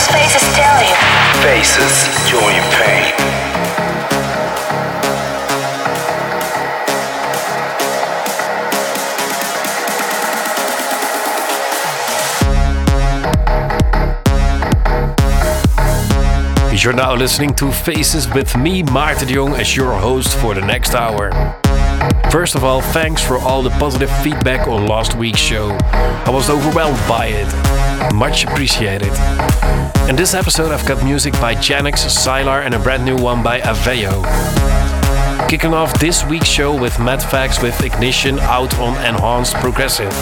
those faces tell you? Faces, joy and pain. You're now listening to Faces with me, Maarten de Jong, as your host for the next hour. First of all, thanks for all the positive feedback on last week's show. I was overwhelmed by it. Much appreciated. In this episode, I've got music by Janix, Sylar, and a brand new one by Aveo. Kicking off this week's show with Matt Fax with Ignition out on Enhanced Progressive.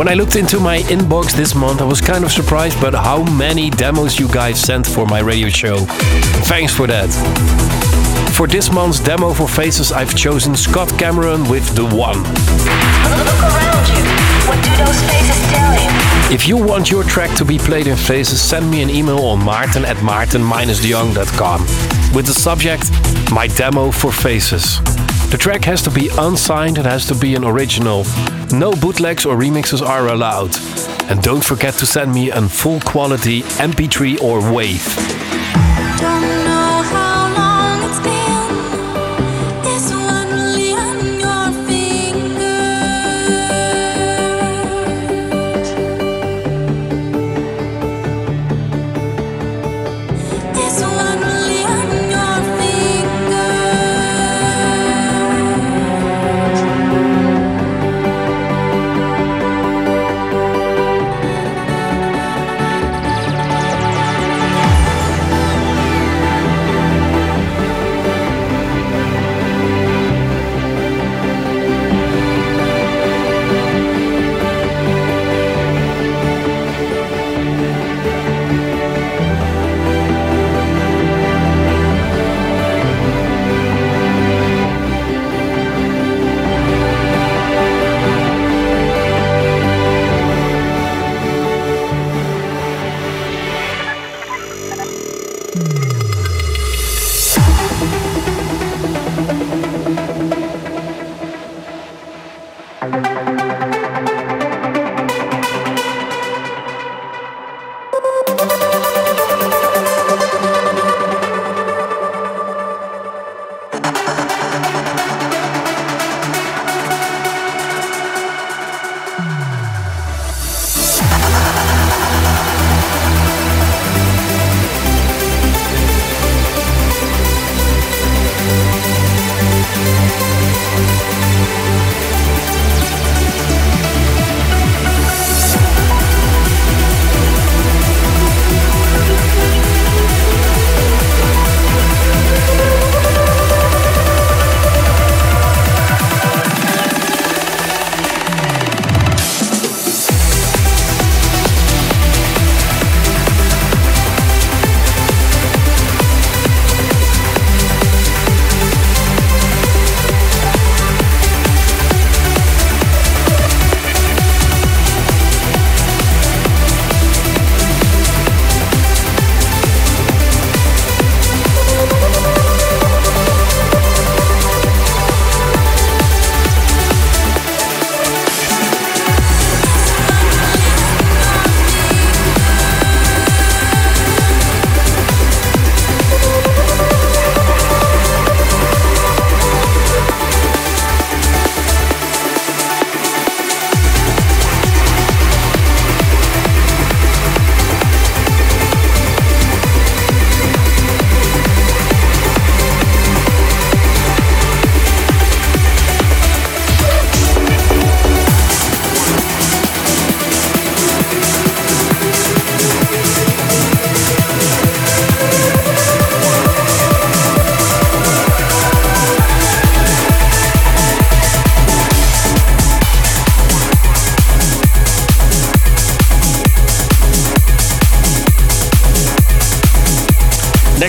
When I looked into my inbox this month, I was kind of surprised by how many demos you guys sent for my radio show. Thanks for that. For this month's demo for Faces, I've chosen Scott Cameron with The One. Look around you. What do those faces tell you? If you want your track to be played in Faces, send me an email on martin at martin-deyoung.com with the subject My Demo for Faces. The track has to be unsigned, it has to be an original. No bootlegs or remixes are allowed. And don't forget to send me a full quality MP3 or WAV.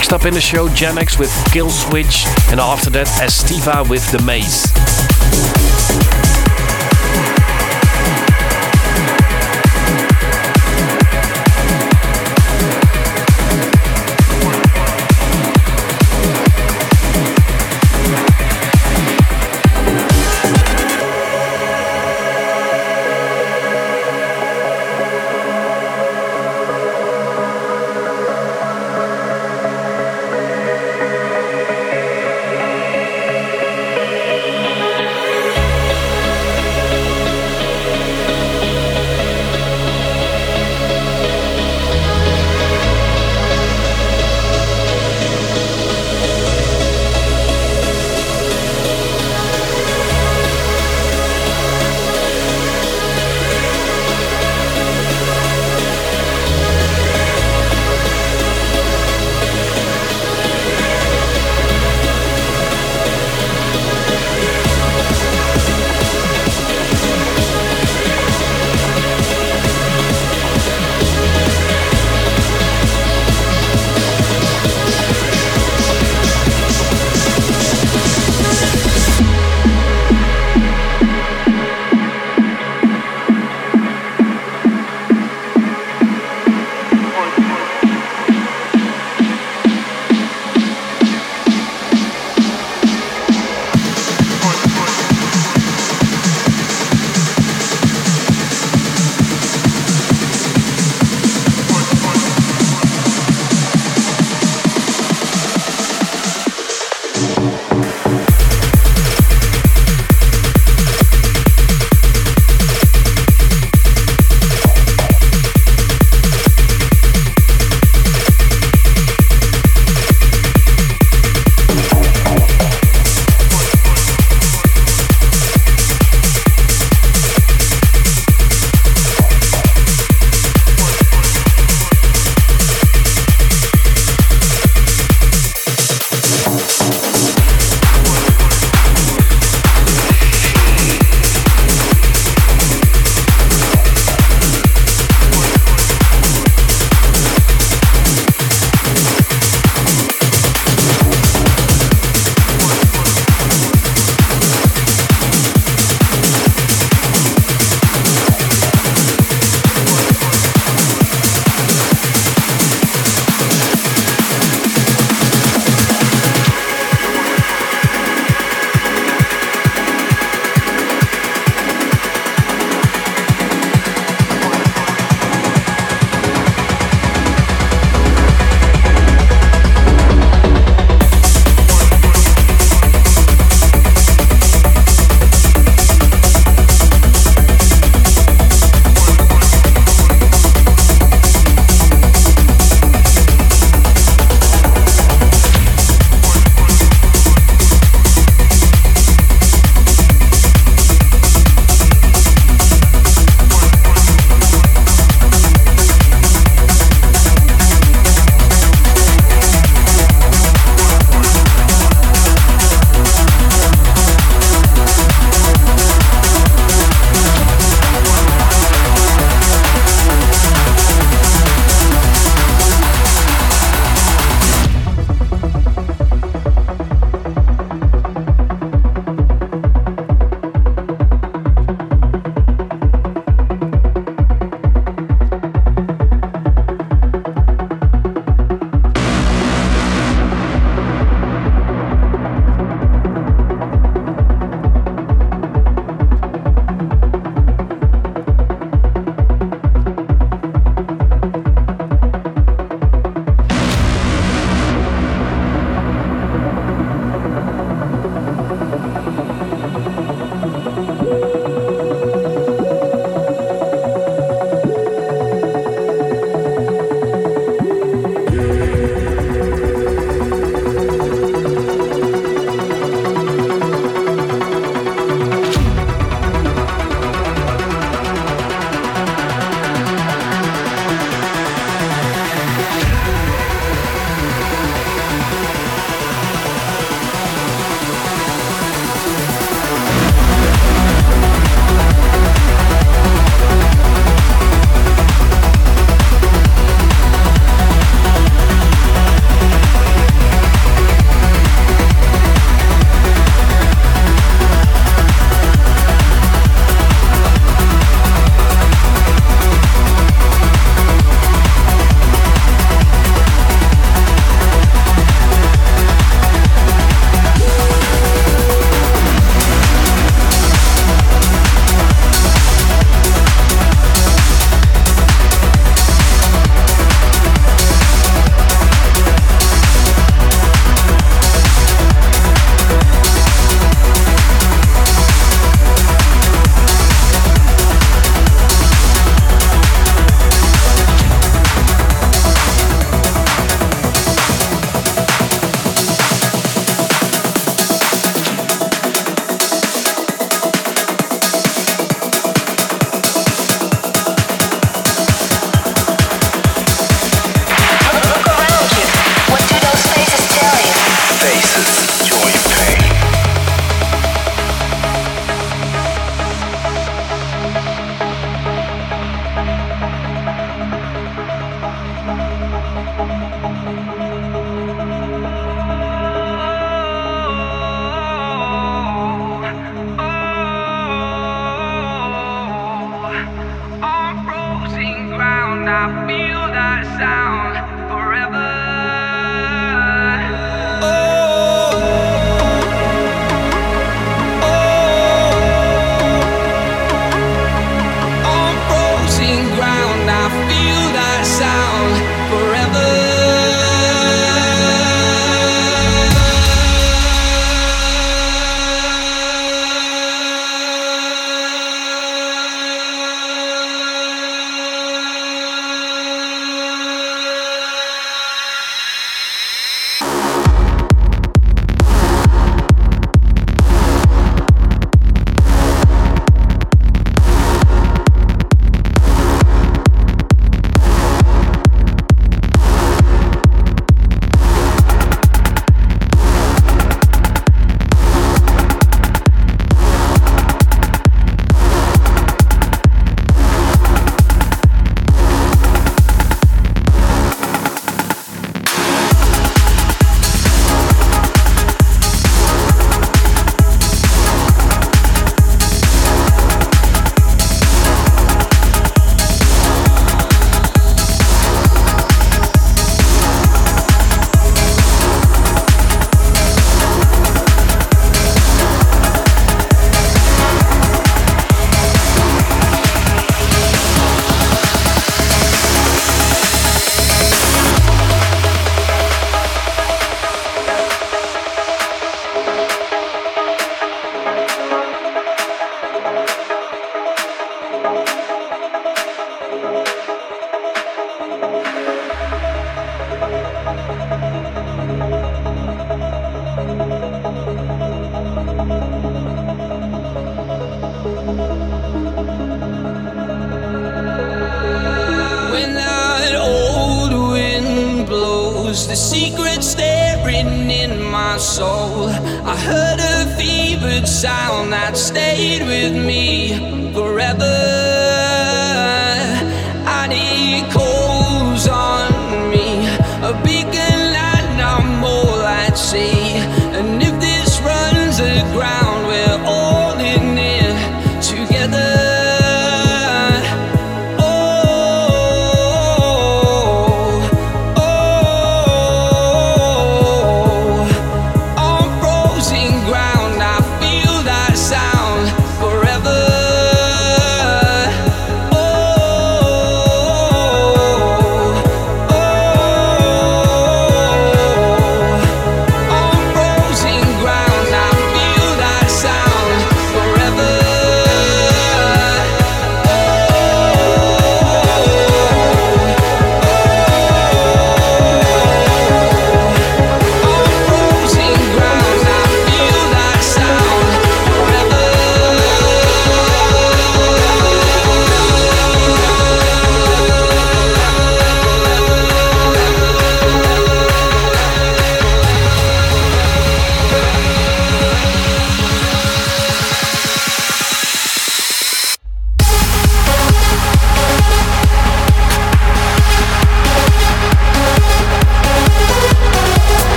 Next up in the show, Jamex with Kill Switch, and after that, Estiva with The Maze.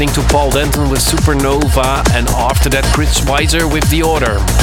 Listening to Paul Denton with Supernova, and after that, Chris Weiser with The Order.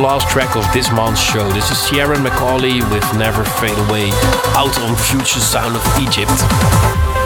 Last track of this month's show. This is Ciaran McAuley with Never Fade Away, out on Future Sound of Egypt.